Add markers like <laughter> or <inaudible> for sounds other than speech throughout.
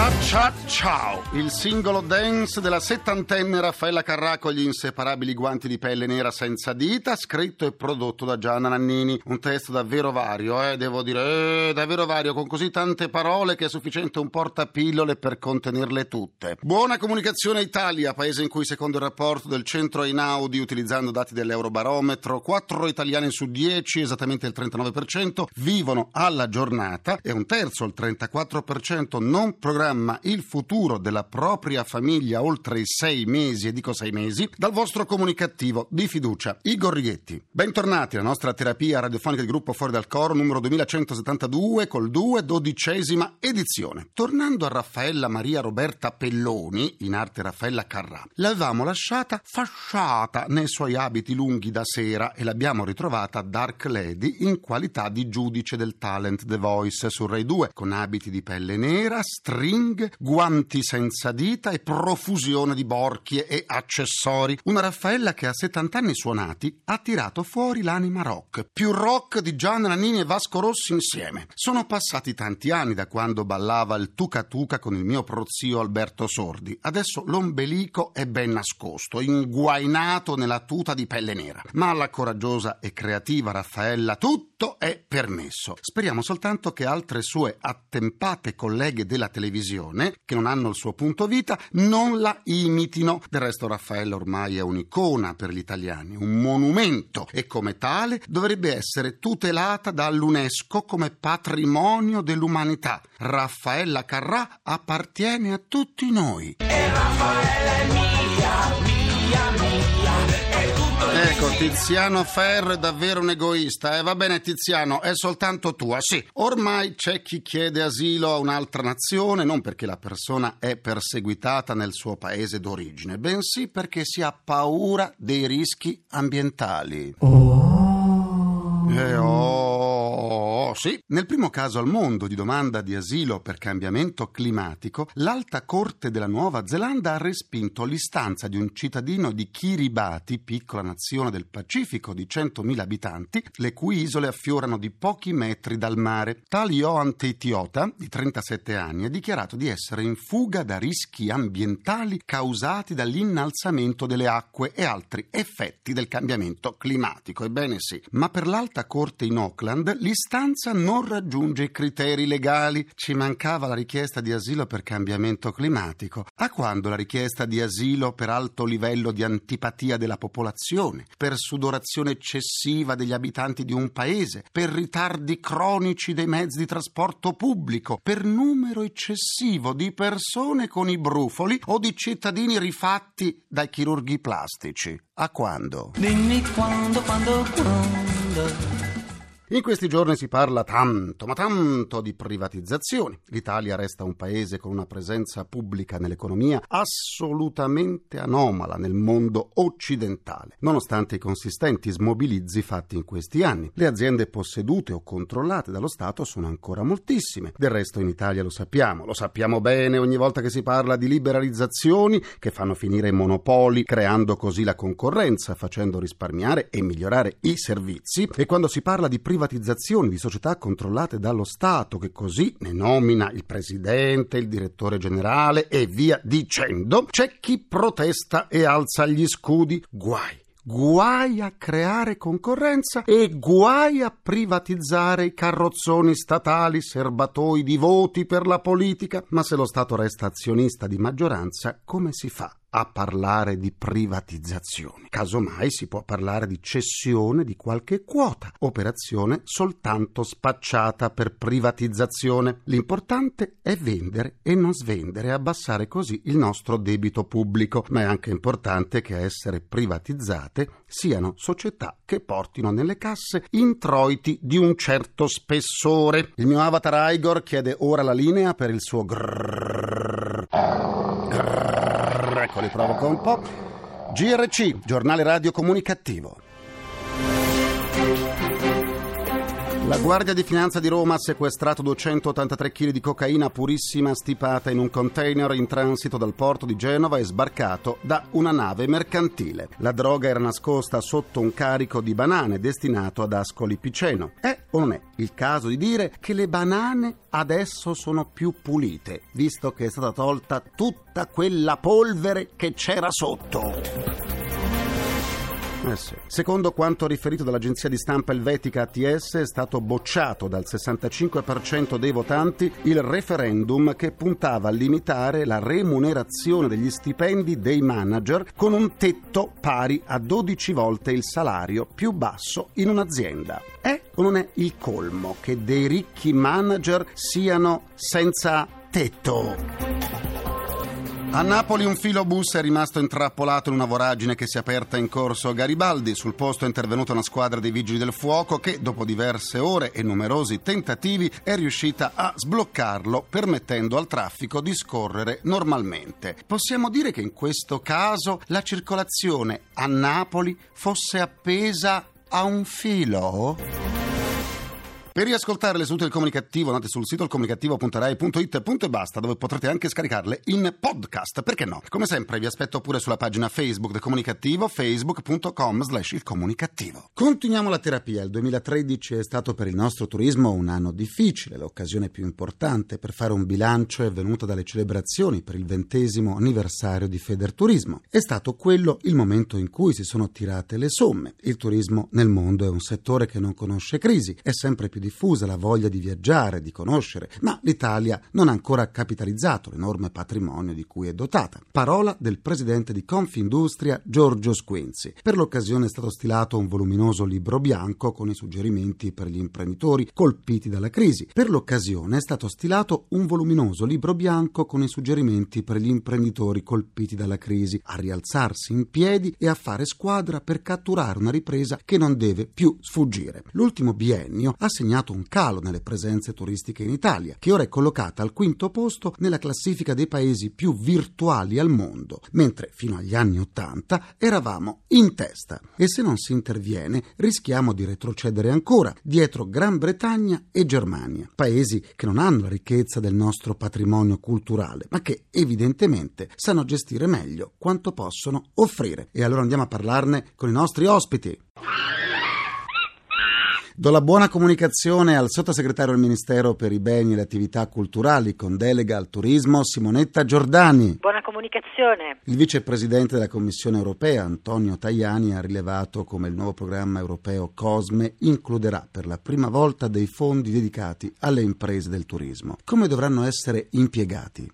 Ciao ciao ciao, il singolo dance della settantenne Raffaella Carrà con gli inseparabili guanti di pelle nera senza dita, scritto e prodotto da Gianna Nannini. Un testo davvero vario, eh, devo dire, eh, davvero vario, con così tante parole che è sufficiente un portapillole per contenerle tutte. Buona comunicazione Italia, paese in cui secondo il rapporto del centro Einaudi, utilizzando dati dell'Eurobarometro, 4 italiani su 10, esattamente il 39%, vivono alla giornata e un terzo, il 34%, non programma il futuro della propria famiglia oltre i sei mesi, e dico sei mesi, dal vostro comunicativo di fiducia, Igor Righetti. Bentornati alla nostra terapia radiofonica di gruppo Fuori dal Coro, numero 2172, col 2, dodicesima edizione. Tornando a Raffaella Maria Roberta Pelloni, in arte Raffaella Carrà, l'avevamo lasciata fasciata nei suoi abiti lunghi da sera e l'abbiamo ritrovata Dark Lady in qualità di giudice del talent The Voice su Rai 2, con abiti di pelle nera, stringenti string, guanti senza dita e profusione di borchie e accessori. Una Raffaella che a 70 anni suonati ha tirato fuori l'anima rock. Più rock di Gian Nannini e Vasco Rossi insieme. Sono passati tanti anni da quando ballava il tuca tuca con il mio prozio Alberto Sordi. Adesso l'ombelico è ben nascosto, inguainato nella tuta di pelle nera. Ma alla coraggiosa e creativa Raffaella tutto è permesso. Speriamo soltanto che altre sue attempate colleghe della televisione televisione, che non hanno il suo punto vita, non la imitino. Del resto Raffaella ormai è un'icona per gli italiani, un monumento e come tale dovrebbe essere tutelata dall'UNESCO come patrimonio dell'umanità. Raffaella Carrà appartiene a tutti noi. E Raffaella è mia, mia, mia. Ecco, Tiziano Ferro è davvero un egoista. Eh, va bene, Tiziano, è soltanto tua. Sì, ormai c'è chi chiede asilo a un'altra nazione non perché la persona è perseguitata nel suo paese d'origine, bensì perché si ha paura dei rischi ambientali. Oh. Eh, oh. Sì, nel primo caso al mondo di domanda di asilo per cambiamento climatico, l'Alta Corte della Nuova Zelanda ha respinto l'istanza di un cittadino di Kiribati, piccola nazione del Pacifico di 100.000 abitanti, le cui isole affiorano di pochi metri dal mare. Tale Johan Teitiota, di 37 anni, ha dichiarato di essere in fuga da rischi ambientali causati dall'innalzamento delle acque e altri effetti del cambiamento climatico. Ebbene sì, ma per l'Alta Corte in Auckland l'istanza sentenza non raggiunge i criteri legali. Ci mancava la richiesta di asilo per cambiamento climatico. A quando la richiesta di asilo per alto livello di antipatia della popolazione, per sudorazione eccessiva degli abitanti di un paese, per ritardi cronici dei mezzi di trasporto pubblico, per numero eccessivo di persone con i brufoli o di cittadini rifatti dai chirurghi plastici. A quando? Dimmi quando, quando, quando. In questi giorni si parla tanto, ma tanto di privatizzazioni. L'Italia resta un paese con una presenza pubblica nell'economia assolutamente anomala nel mondo occidentale, nonostante i consistenti smobilizzi fatti in questi anni. Le aziende possedute o controllate dallo Stato sono ancora moltissime. Del resto in Italia lo sappiamo, lo sappiamo bene ogni volta che si parla di liberalizzazioni che fanno finire i monopoli, creando così la concorrenza, facendo risparmiare e migliorare i servizi. E quando si parla di privatizzazioni privatizzazioni di società controllate dallo Stato, che così ne nomina il presidente, il direttore generale e via dicendo, c'è chi protesta e alza gli scudi. Guai guai a creare concorrenza e guai a privatizzare i carrozzoni statali serbatoi di voti per la politica. Ma se lo Stato resta azionista di maggioranza, come si fa? A parlare di privatizzazione. Casomai si può parlare di cessione di qualche quota, operazione soltanto spacciata per privatizzazione. L'importante è vendere e non svendere abbassare così il nostro debito pubblico, ma è anche importante che a essere privatizzate siano società che portino nelle casse introiti di un certo spessore. Il mio avatar Igor chiede ora la linea per il suo grrrr. grrrr ecco, li provoco un po'. GRC, giornale radio comunicativo. La Guardia di Finanza di Roma ha sequestrato 283 kg di cocaina purissima stipata in un container in transito dal porto di Genova e sbarcato da una nave mercantile. La droga era nascosta sotto un carico di banane destinato ad Ascoli Piceno. È o non è il caso di dire che le banane adesso sono più pulite, visto che è stata tolta tutta quella polvere che c'era sotto? Eh sì. Secondo quanto riferito dall'agenzia di stampa elvetica ATS, è stato bocciato dal 65% dei votanti il referendum che puntava a limitare la remunerazione degli stipendi dei manager con un tetto pari a 12 volte il salario più basso in un'azienda. È o non è il colmo che dei ricchi manager siano senza tetto? A Napoli un filobus è rimasto intrappolato in una voragine che si è aperta in corso Garibaldi. Sul posto è intervenuta una squadra dei vigili del fuoco che, dopo diverse ore e numerosi tentativi, è riuscita a sbloccarlo, permettendo al traffico di scorrere normalmente. Possiamo dire che in questo caso la circolazione a Napoli fosse appesa a un filo? Per riascoltare le sedute del comunicativo andate sul sito ilcomunicativo.rai.it e basta, dove potrete anche scaricarle in podcast. Perché no? Come sempre vi aspetto pure sulla pagina Facebook del comunicativo, facebook.com slash il comunicativo. Continuiamo la terapia. Il 2013 è stato per il nostro turismo un anno difficile. L'occasione più importante per fare un bilancio è venuta dalle celebrazioni per il ventesimo anniversario di Federturismo. È stato quello il momento in cui si sono tirate le somme. Il turismo nel mondo è un settore che non conosce crisi, è sempre più diffusa la voglia di viaggiare, di conoscere, ma l'Italia non ha ancora capitalizzato l'enorme patrimonio di cui è dotata. Parola del presidente di Confindustria Giorgio Squenzi. Per l'occasione è stato stilato un voluminoso libro bianco con i suggerimenti per gli imprenditori colpiti dalla crisi. Per l'occasione è stato stilato un voluminoso libro bianco con i suggerimenti per gli imprenditori colpiti dalla crisi a rialzarsi in piedi e a fare squadra per catturare una ripresa che non deve più sfuggire. L'ultimo biennio ha segnato segnato un calo nelle presenze turistiche in Italia, che ora è collocata al quinto posto nella classifica dei paesi più virtuali al mondo, mentre fino agli anni Ottanta eravamo in testa. E se non si interviene rischiamo di retrocedere ancora dietro Gran Bretagna e Germania, paesi che non hanno la ricchezza del nostro patrimonio culturale, ma che evidentemente sanno gestire meglio quanto possono offrire. E allora andiamo a parlarne con i nostri ospiti. Do la buona comunicazione al sottosegretario del Ministero per i beni e le attività culturali con delega al turismo Simonetta Giordani. Buona comunicazione. Il vicepresidente della Commissione europea Antonio Tajani ha rilevato come il nuovo programma europeo COSME includerà per la prima volta dei fondi dedicati alle imprese del turismo. Come dovranno essere impiegati?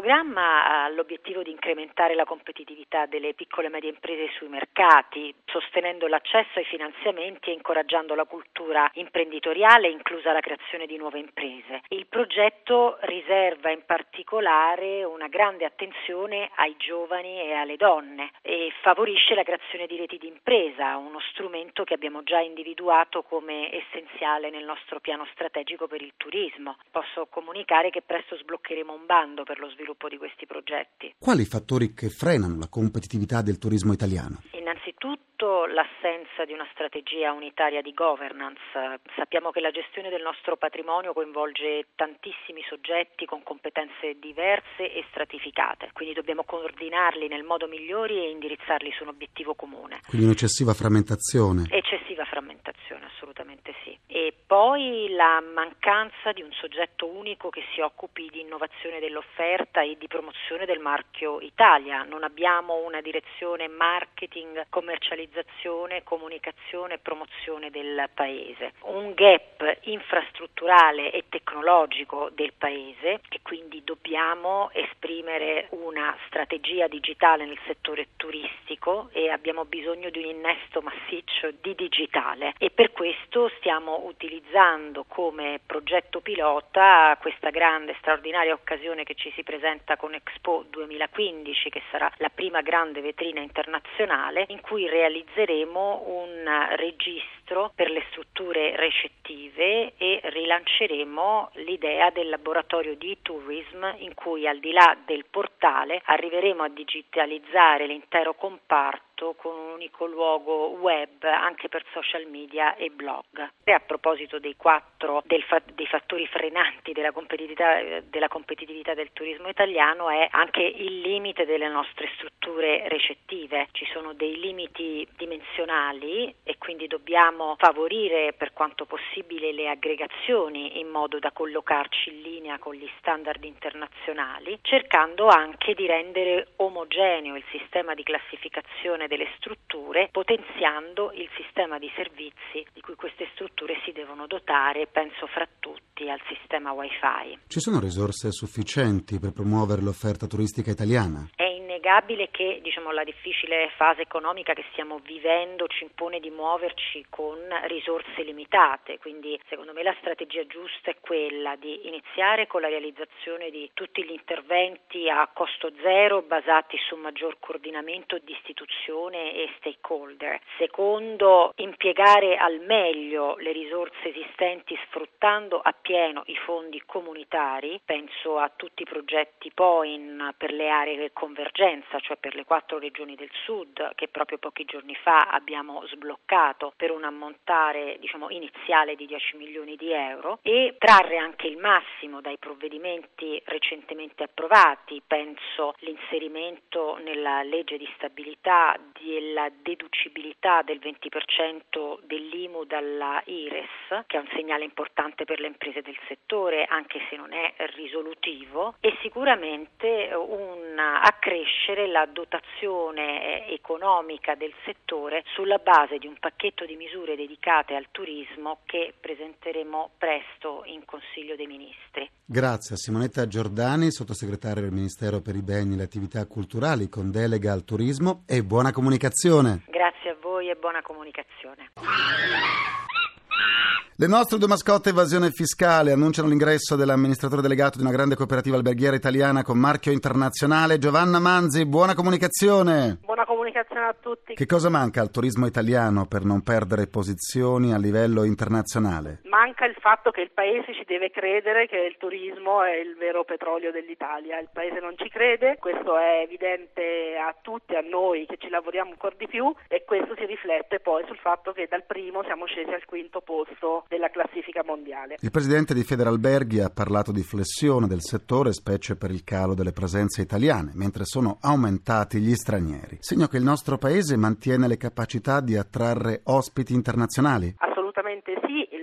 Programma ha l'obiettivo di incrementare la competitività delle piccole e medie imprese sui mercati, sostenendo l'accesso ai finanziamenti e incoraggiando la cultura imprenditoriale, inclusa la creazione di nuove imprese. Il progetto riserva in particolare una grande attenzione ai giovani e alle donne e favorisce la creazione di reti di impresa, uno strumento che abbiamo già individuato come essenziale nel nostro piano strategico per il turismo. Posso comunicare che presto sbloccheremo un bando per lo sviluppo sviluppo di questi progetti. Quali fattori che frenano la competitività del turismo italiano? Innanzitutto l'assenza di una strategia unitaria di governance. Sappiamo che la gestione del nostro patrimonio coinvolge tantissimi soggetti con competenze diverse e stratificate, quindi dobbiamo coordinarli nel modo migliore e indirizzarli su un obiettivo comune. Quindi un'eccessiva frammentazione. Eccessiva frammentazione, assolutamente sì. E poi la mancanza di un soggetto unico che si occupi di innovazione dell'offerta e di promozione del marchio Italia. Non abbiamo una direzione marketing, commercializzazione, comunicazione e promozione del paese. Un gap infrastrutturale e tecnologico del paese e quindi dobbiamo esprimere una strategia digitale nel settore turistico e abbiamo bisogno di un innesto massiccio di digitale e per questo stiamo utilizzando come progetto pilota questa grande straordinaria occasione che ci si presenta con Expo 2015 che sarà la prima grande vetrina internazionale in cui realizzeremo un registro registro per le strutture recettive e rilanceremo l'idea del laboratorio di e-tourism in cui al di là del portale arriveremo a digitalizzare l'intero comparto con un unico luogo web anche per social media e blog. E a proposito dei quattro fa- dei fattori frenanti della competitività, della competitività del turismo italiano è anche il limite delle nostre strutture recettive. Ci sono dei limiti dimensionali e quindi dobbiamo favorire per quanto possibile le aggregazioni in modo da collocarci in linea con gli standard internazionali, cercando anche di rendere omogeneo il sistema di classificazione delle strutture, potenziando il sistema di servizi di cui queste strutture si devono dotare, penso fra tutti al sistema Wi-Fi. Ci sono risorse sufficienti per promuovere l'offerta turistica italiana? È innegabile che diciamo, la difficile fase economica che stiamo vivendo ci impone di muoverci con risorse limitate, quindi secondo me la strategia giusta è quella di iniziare con la realizzazione di tutti gli interventi a costo zero basati su maggior coordinamento di istituzione e stakeholder. Secondo, impiegare al meglio le risorse esistenti sfruttando appieno i fondi comunitari, penso a tutti i progetti POIN per le aree convergenti emergenza, cioè per le quattro regioni del sud, che proprio pochi giorni fa abbiamo sbloccato per un ammontare diciamo, iniziale di 10 milioni di euro, e trarre anche il massimo dai provvedimenti recentemente approvati, penso l'inserimento nella legge di stabilità della deducibilità del 20% dell'IMU dalla IRES, che è un segnale importante per le imprese del settore, anche se non è risolutivo, e sicuramente un accrescimento crescere la dotazione eh, economica del settore sulla base di un pacchetto di misure dedicate al turismo che presenteremo presto in Consiglio dei Ministri. Grazie a Simonetta Giordani, sottosegretario del Ministero per i beni e le attività culturali con delega al turismo e buona comunicazione. Grazie a voi e buona comunicazione. Le nostre due mascotte evasione fiscale annunciano l'ingresso dell'amministratore delegato di una grande cooperativa alberghiera italiana con marchio internazionale, Giovanna Manzi. Buona comunicazione. Buona comunicazione a tutti. Che cosa manca al turismo italiano per non perdere posizioni a livello internazionale? Manca il fatto che il paese ci deve credere che il turismo è il vero petrolio dell'Italia. Il paese non ci crede, questo è evidente a tutti, a noi che ci lavoriamo ancora di più e questo si riflette poi sul fatto che dal primo siamo scesi al quinto posto della classifica mondiale. Il presidente di Federalberghi ha parlato di flessione del settore, specie per il calo delle presenze italiane, mentre sono aumentati gli stranieri. Segno che il nostro paese mantiene le capacità di attrarre ospiti internazionali?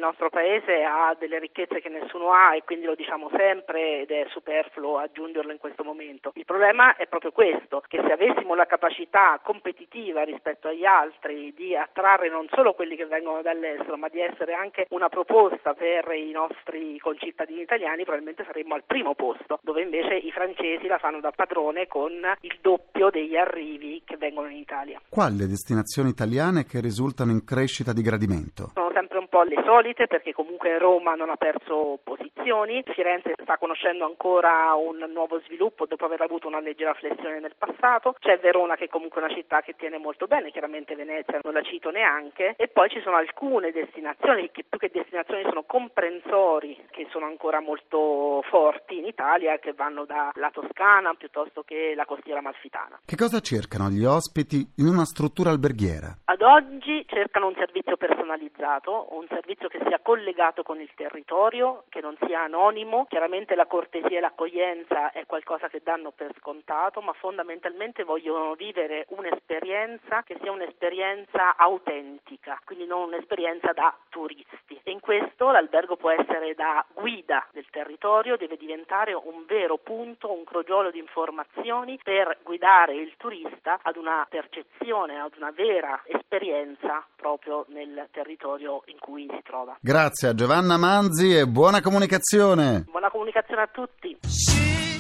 Nostro paese ha delle ricchezze che nessuno ha e quindi lo diciamo sempre ed è superfluo aggiungerlo in questo momento. Il problema è proprio questo, che se avessimo la capacità competitiva rispetto agli altri di attrarre non solo quelli che vengono dall'estero, ma di essere anche una proposta per i nostri concittadini italiani, probabilmente saremmo al primo posto, dove invece i francesi la fanno da padrone con il doppio degli arrivi che vengono in Italia. Quali le destinazioni italiane che risultano in crescita di gradimento? Sono sempre un po' le solite perché comunque Roma non ha perso posizioni, Firenze sta conoscendo ancora un nuovo sviluppo dopo aver avuto una leggera flessione nel passato, c'è Verona che è comunque una città che tiene molto bene, chiaramente Venezia non la cito neanche e poi ci sono alcune destinazioni che più che destinazioni sono comprensori che sono ancora molto forti in Italia che vanno dalla Toscana piuttosto che la costiera malfitana. Che cosa cercano gli ospiti in una struttura alberghiera? Ad oggi cercano un servizio personalizzato, un servizio che sia collegato con il territorio, che non sia anonimo. Chiaramente la cortesia e l'accoglienza è qualcosa che danno per scontato, ma fondamentalmente vogliono vivere un'esperienza che sia un'esperienza autentica, quindi non un'esperienza da turisti. E in questo l'albergo può essere da guida del territorio, deve diventare un vero punto, un crogiolo di informazioni per guidare il turista ad una percezione, ad una vera esperienza proprio nel territorio in cui si trova. Grazie a Giovanna Manzi e buona comunicazione. Buona comunicazione a tutti. Sì,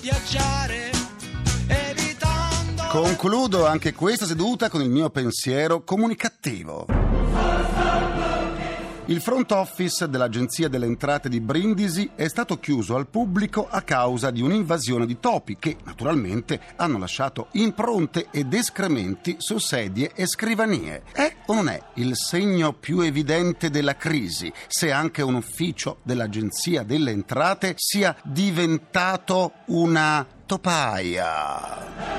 viaggiare evitando. Concludo anche questa seduta con il mio pensiero comunicativo. Il front office dell'Agenzia delle Entrate di Brindisi è stato chiuso al pubblico a causa di un'invasione di topi che, naturalmente, hanno lasciato impronte ed escrementi su sedie e scrivanie. È o non è il segno più evidente della crisi se anche un ufficio dell'Agenzia delle Entrate sia diventato una topaia?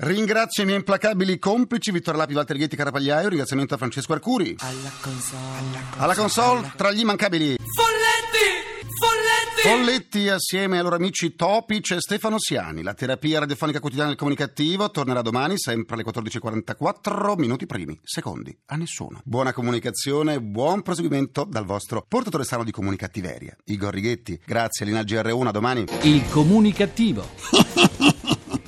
Ringrazio i miei implacabili complici Vittorio Lapi, Walter Ghetti, Carapagliaio. Ringraziamento a Francesco Arcuri. Alla console. Alla console, tra gli immancabili Folletti! Folletti! Folletti assieme ai loro amici Topi c'è Stefano Siani. La terapia radiofonica quotidiana del comunicativo tornerà domani, sempre alle 14.44, minuti primi, secondi, a nessuno. Buona comunicazione, buon proseguimento dal vostro portatore sano di comunicattiveria, Igor Righetti. Grazie, Lina GR1, a domani. Il comunicativo. <laughs>